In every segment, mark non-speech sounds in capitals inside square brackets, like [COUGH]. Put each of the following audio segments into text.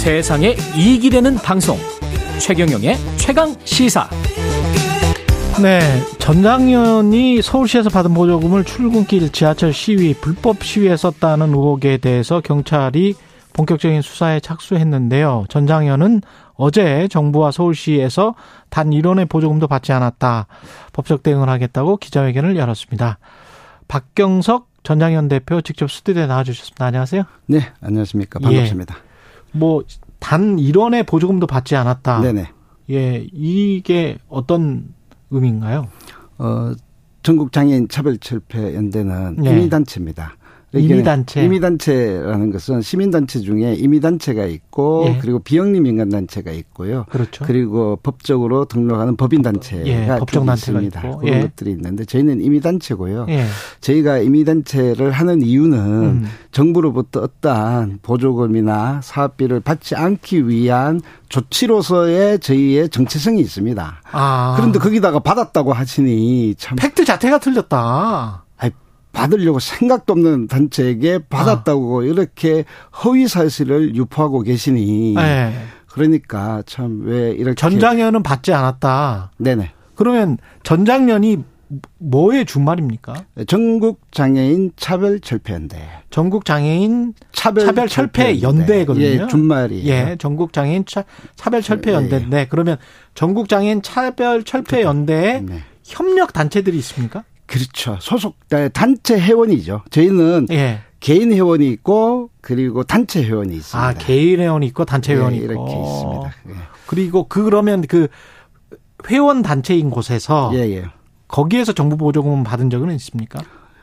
세상에 이익이 되는 방송 최경영의 최강 시사 네, 전장현이 서울시에서 받은 보조금을 출근길 지하철 시위, 불법 시위에 썼다는 의혹에 대해서 경찰이 본격적인 수사에 착수했는데요. 전장현은 어제 정부와 서울시에서 단 1원의 보조금도 받지 않았다. 법적 대응을 하겠다고 기자회견을 열었습니다. 박경석 전장현 대표 직접 스튜디오에 나와주셨습니다. 안녕하세요. 네, 안녕하십니까. 반갑습니다. 예, 뭐 단 1원의 보조금도 받지 않았다. 네네. 예, 이게 어떤 의미인가요? 어, 전국 장애인 차별 철폐 연대는 네. 임의단체입니다. 임의단체. 임의단체라는 것은 시민단체 중에 임의단체가 있고 예. 그리고 비영리 민간단체가 있고요. 그렇죠. 그리고 법적으로 등록하는 법인단체가 예, 법정단체가 있습니다. 있고. 그런 예. 것들이 있는데 저희는 임의단체고요. 예. 저희가 임의단체를 하는 이유는 음. 정부로부터 어떠한 보조금이나 사업비를 받지 않기 위한 조치로서의 저희의 정체성이 있습니다. 아. 그런데 거기다가 받았다고 하시니 참 팩트 자체가 틀렸다. 받으려고 생각도 없는 단체에게 받았다고 아. 이렇게 허위 사실을 유포하고 계시니 네. 그러니까 참 왜 이렇게 전장현은 받지 않았다. 네네. 그러면 전장현이 뭐의 준말입니까? 전국 장애인 차별 철폐 연대. 전국 장애인 차별, 차별 철폐 연대거든요. 예, 준말이. 예, 전국 장애인 차, 차별 철폐 연대인데 예. 그러면 전국 장애인 차별 철폐 연대에 네. 협력 단체들이 있습니까? 그렇죠. 소속 단체 회원이죠. 저희는 예. 개인 회원이 있고 그리고 단체 회원이 있습니다. 아 개인 회원이 있고 단체 회원이 네, 있고 이렇게 있습니다. 예. 그리고 그러면 그 회원 단체인 곳에서 예, 예. 거기에서 정부 보조금 받은 적은 있습니까?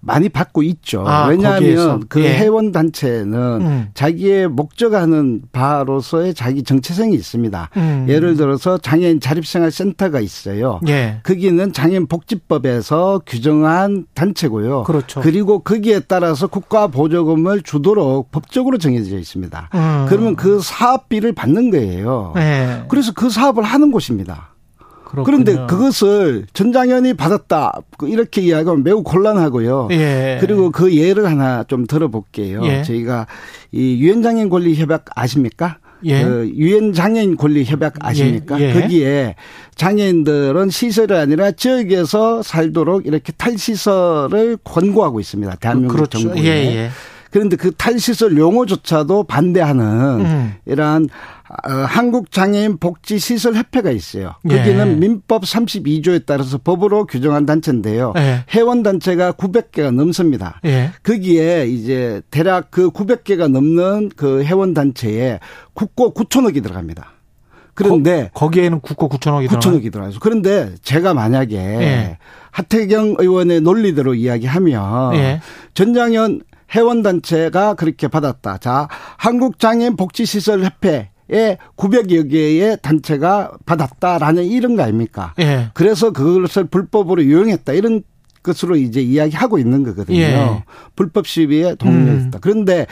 많이 받고 있죠. 아, 왜냐하면 거기에서. 그 예. 회원 단체는 음. 자기의 목적하는 바로서의 자기 정체성이 있습니다. 음. 예를 들어서 장애인 자립생활센터가 있어요. 예. 거기는 장애인 복지법에서 규정한 단체고요. 그렇죠. 그리고 거기에 따라서 국가 보조금을 주도록 법적으로 정해져 있습니다. 음. 그러면 그 사업비를 받는 거예요. 예. 그래서 그 사업을 하는 곳입니다. 그렇군요. 그런데 그것을 전장현이 받았다 이렇게 이야기하면 매우 곤란하고요. 예. 그리고 그 예를 하나 좀 들어볼게요. 예. 저희가 이 유엔 장애인 권리 협약 아십니까? 예. 그 유엔 장애인 권리 협약 아십니까? 예. 예. 거기에 장애인들은 시설이 아니라 지역에서 살도록 이렇게 탈시설을 권고하고 있습니다. 대한민국 그렇죠. 정부에. 예, 예. 그런데 그 탈시설 용어조차도 반대하는 음. 이러한 어, 한국장애인 복지시설 협회가 있어요. 거기는 예. 민법 32조에 따라서 법으로 규정한 단체인데요. 예. 회원 단체가 900개가 넘습니다. 예. 거기에 이제 대략 그 900개가 넘는 그 회원 단체에 국고 9천억이 들어갑니다. 그런데 거, 기에는 국고 9천억이 9천억이 들어가요. 그런데 제가 만약에 예. 하태경 의원의 논리대로 이야기하면 예. 전장현 회원단체가 그렇게 받았다. 자, 한국장애인 복지시설협회 에 900여 개의 단체가 받았다라는 이런 거 아닙니까? 예. 그래서 그것을 불법으로 이용했다. 이런 것으로 이제 이야기하고 있는 거거든요. 예. 불법 시위에 동의했다. 음. 그런데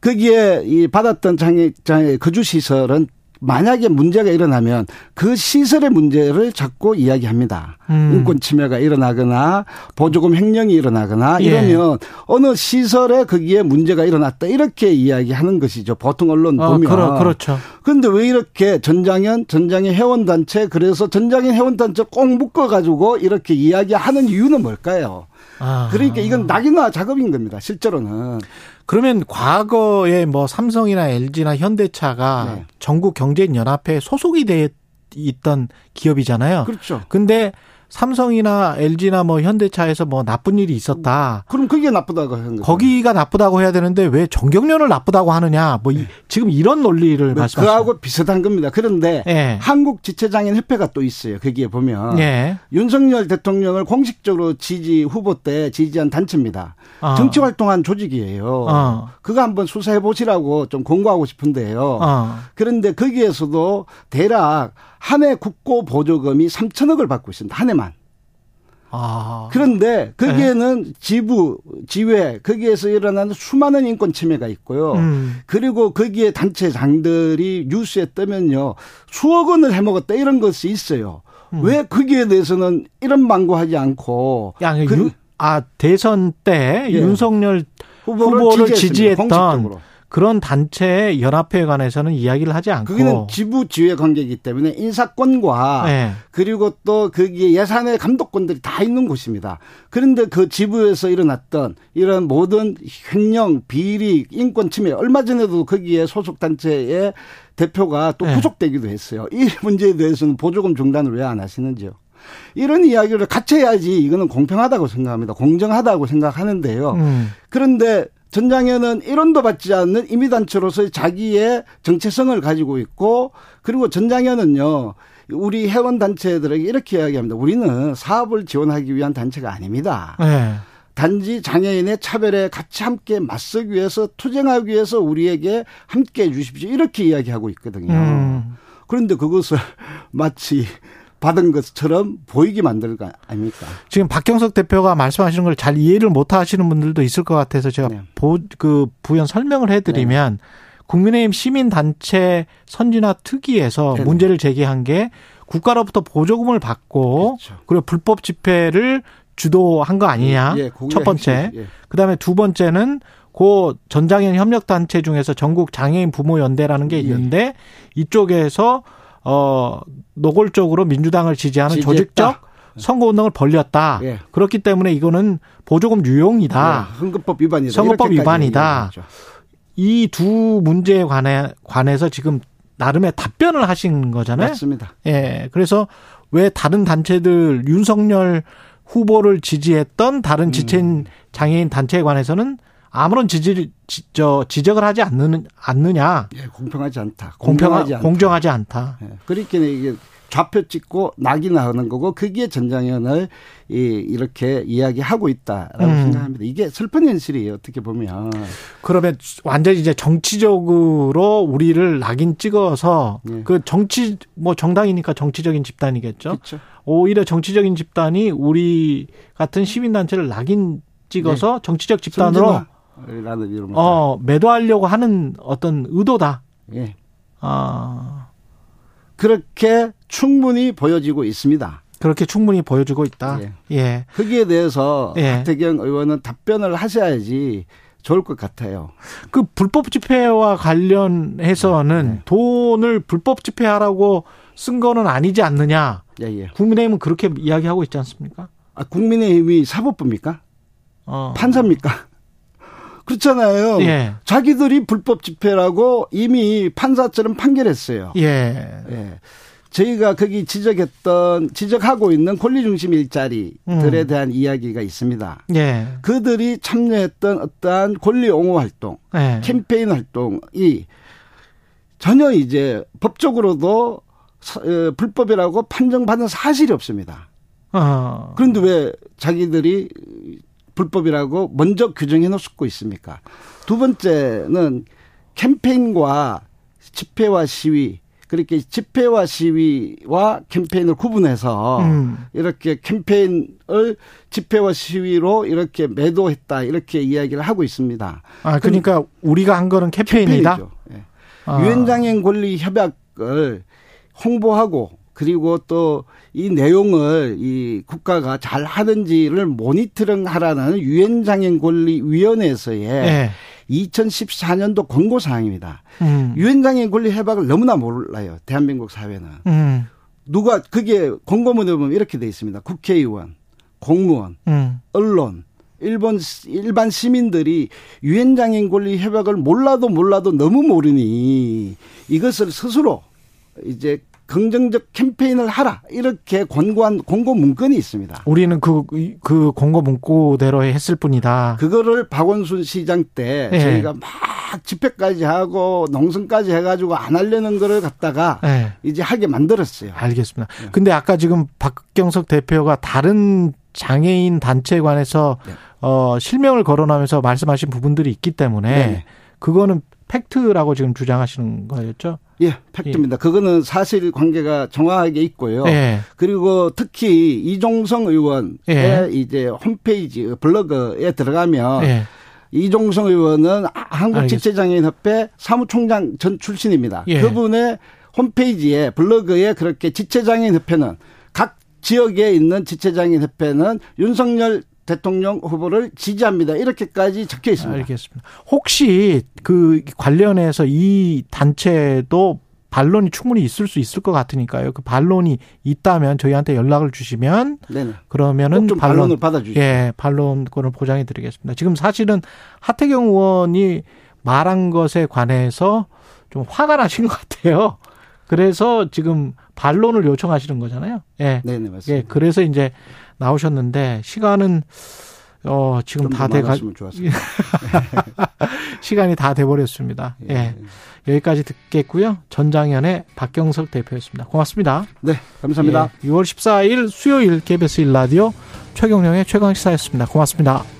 거기에 이 받았던 장애, 장애 거주 시설은 만약에 문제가 일어나면 그 시설의 문제를 자꾸 이야기합니다. 음. 인권 침해가 일어나거나 보조금 횡령이 일어나거나 예. 이러면 예. 어느 시설에 거기에 문제가 일어났다 이렇게 이야기하는 것이죠. 보통 언론 어, 보면. 그러, 그렇죠. 그런데 왜 이렇게 전장현 전장현 회원 단체 그래서 전장현 회원 단체 꼭 묶어 가지고 이렇게 이야기하는 이유는 뭘까요? 아. 그러니까 이건 낙인화 작업인 겁니다. 실제로는. 그러면 과거에 뭐 삼성이나 LG나 현대차가 네. 전국 경제인 연합회에 소속이 돼 있던 기업이잖아요. 그렇죠. 근데 삼성이나 LG나 뭐 현대차에서 뭐 나쁜 일이 있었다. 그럼 그게 나쁘다고 하는 거죠. 거기가 나쁘다고 해야 되는데 왜 정경련을 나쁘다고 하느냐. 뭐 네. 지금 이런 논리를 뭐 말씀하시죠. 그하고 비슷한 겁니다. 그런데 네. 한국 지체장애인 협회가 또 있어요. 거기에 보면 네. 윤석열 대통령을 공식적으로 지지 후보 때 지지한 단체입니다. 어. 정치 활동한 조직이에요. 어. 그거 한번 수사해 보시라고 좀 공고하고 싶은데요. 어. 그런데 거기에서도 대략 한 해 국고 보조금이 3천억을 받고 있습니다. 한 해만. 아. 그런데 거기에는 네. 지부, 지회, 거기에서 일어나는 수많은 인권 침해가 있고요. 음. 그리고 거기에 단체장들이 뉴스에 뜨면요. 수억 원을 해먹었다 이런 것이 있어요. 음. 왜 거기에 대해서는 이런 망고하지 않고. 야, 그, 아 대선 때 예. 윤석열 후보를, 후보를 지지했던 공식적으로. 그런 단체의 연합회에 관해서는 이야기를 하지 않고 거기는 지부 지회 관계이기 때문에 인사권과 네. 그리고 또 거기에 예산의 감독권들이 다 있는 곳입니다. 그런데 그 지부에서 일어났던 이런 모든 횡령, 비리, 인권 침해 얼마 전에도 거기에 소속 단체의 대표가 또 네. 구속되기도 했어요. 이 문제에 대해서는 보조금 중단을 왜 안 하시는지요? 이런 이야기를 같이 해야지 이거는 공평하다고 생각합니다. 공정하다고 생각하는데요. 음. 그런데 전장현은 1원도 받지 않는 임의단체로서 자기의 정체성을 가지고 있고 그리고 전장현은요. 우리 회원단체들에게 이렇게 이야기합니다. 우리는 사업을 지원하기 위한 단체가 아닙니다. 네. 단지 장애인의 차별에 같이 함께 맞서기 위해서 투쟁하기 위해서 우리에게 함께 해 주십시오. 이렇게 이야기하고 있거든요. 음. 그런데 그것을 [LAUGHS] 마치 받은 것처럼 보이게 만들 거 아닙니까? 지금 박경석 대표가 말씀하시는 걸 잘 이해를 못 하시는 분들도 있을 것 같아서 제가 네. 보, 그 부연 설명을 해드리면 네. 국민의힘 시민단체 선진화 특위에서 네. 문제를 제기한 게 국가로부터 보조금을 받고 그렇죠. 그리고 불법 집회를 주도한 거 아니냐. 예, 첫 번째. 예. 그다음에 두 번째는 고 전장현 협력 단체 중에서 전국 장애인 부모 연대라는 게 예. 있는데 예. 이쪽에서 어 노골적으로 민주당을 지지하는 지지했다. 조직적 선거운동을 벌렸다. 예. 그렇기 때문에 이거는 보조금 유용이다. 예. 헌금법 위반이다. 선거법 위반이다. 이 두 문제에 관해 관해서 지금 나름의 답변을 하신 거잖아요. 맞습니다. 예. 그래서 왜 다른 단체들 윤석열 후보를 지지했던 다른 지체 음. 장애인 단체에 관해서는 아무런 지지 저 지적을 하지 않는 않느냐? 예, 공평하지 않다. 공평하지 않다. 공정하지 않다. 예, 그렇게 이게 좌표 찍고 낙이나 하는 거고 그게 전장현을 이 이렇게 이야기하고 있다라고 음. 생각합니다. 이게 슬픈 현실이에요. 어떻게 보면. 그러면 완전히 이제 정치적으로 우리를 낙인 찍어서 네. 그 정치 뭐 정당이니까 정치적인 집단이겠죠. 그렇죠. 오히려 정치적인 집단이 우리 같은 시민 단체를 낙인 찍어서 네. 정치적 집단으로 라는 이름을 어 매도하려고 하는 어떤 의도다. 예. 아 그렇게 충분히 보여지고 있습니다. 그렇게 충분히 보여지고 있다. 예. 예. 거기에 대해서 예. 박태경 의원은 답변을 하셔야지 좋을 것 같아요. 그 불법 집회와 관련해서는 네. 돈을 불법 집회하라고 쓴 거는 아니지 않느냐. 예, 예. 국민의힘은 그렇게 이야기하고 있지 않습니까? 아, 국민의힘이 사법부입니까? 어. 판사입니까? 그렇잖아요. 예. 자기들이 불법 집회라고 이미 판사처럼 판결했어요. 예. 예. 저희가 거기 지적했던 지적하고 있는 권리 중심 일자리들에 음. 대한 이야기가 있습니다. 예. 그들이 참여했던 어떠한 권리 옹호 활동, 예. 캠페인 활동이 전혀 이제 법적으로도 어, 불법이라고 판정받은 사실이 없습니다. 어. 그런데 왜 자기들이 불법이라고 먼저 규정해 놓고 있습니까? 두 번째는 캠페인과 집회와 시위 그렇게 집회와 시위와 캠페인을 구분해서 음. 이렇게 캠페인을 집회와 시위로 이렇게 매도했다 이렇게 이야기를 하고 있습니다. 아 그러니까 우리가 한 거는 캠페인이다. 네. 아. 유엔장애인 권리 협약을 홍보하고 그리고 또 이 내용을 이 국가가 잘 하는지를 모니터링 하라는 유엔 장애인 권리 위원회에서의 네. 2014년도 권고 사항입니다. 음. 유엔 장애인 권리 해박을 너무나 몰라요. 대한민국 사회는. 음. 누가 그게 권고문에 보면 이렇게 돼 있습니다. 국회의원, 공무원, 음. 언론, 일본 일반 시민들이 유엔 장애인 권리 협약을 몰라도 몰라도 너무 모르니 이것을 스스로 이제 긍정적 캠페인을 하라 이렇게 권고한 공고 문건이 있습니다. 우리는 그, 그 공고 문구대로 했을 뿐이다. 그거를 박원순 시장 때 네. 저희가 막 집회까지 하고 농성까지 해가지고 안 하려는 거를 갖다가 네. 이제 하게 만들었어요. 알겠습니다. 네. 근데 아까 지금 박경석 대표가 다른 장애인 단체에 관해서 네. 어, 실명을 거론하면서 말씀하신 부분들이 있기 때문에 네. 그거는 팩트라고 지금 주장하시는 거였죠? 예, 팩트입니다. 예. 그거는 사실 관계가 정확하게 있고요. 예. 그리고 특히 이종성 의원의 예. 이제 홈페이지 블로그에 들어가면 예. 이종성 의원은 한국지체장애인협회 사무총장 전 출신입니다. 예. 그분의 홈페이지에 블로그에 그렇게 지체장애인협회는 각 지역에 있는 지체장애인협회는 윤석열 대통령 후보를 지지합니다. 이렇게까지 적혀 있습니다. 알겠습니다. 혹시 그 관련해서 이 단체도 반론이 충분히 있을 수 있을 것 같으니까요. 그 반론이 있다면 저희한테 연락을 주시면 네네. 그러면은 반론, 을 받아주시죠. 예, 반론권을 보장해 드리겠습니다. 지금 사실은 하태경 의원이 말한 것에 관해서 좀 화가 나신 것 같아요. 그래서 지금 반론을 요청하시는 거잖아요. 예. 네네, 맞습니다. 예, 그래서 이제 나오셨는데 시간은 어 지금 다 돼가 [LAUGHS] 시간이 다 돼버렸습니다. 예. 예. 여기까지 듣겠고요. 전장현의 박경석 대표였습니다. 고맙습니다. 네, 감사합니다. 예. 6월 14일 수요일 KBS 1라디오 최경령의 최강시사였습니다. 고맙습니다.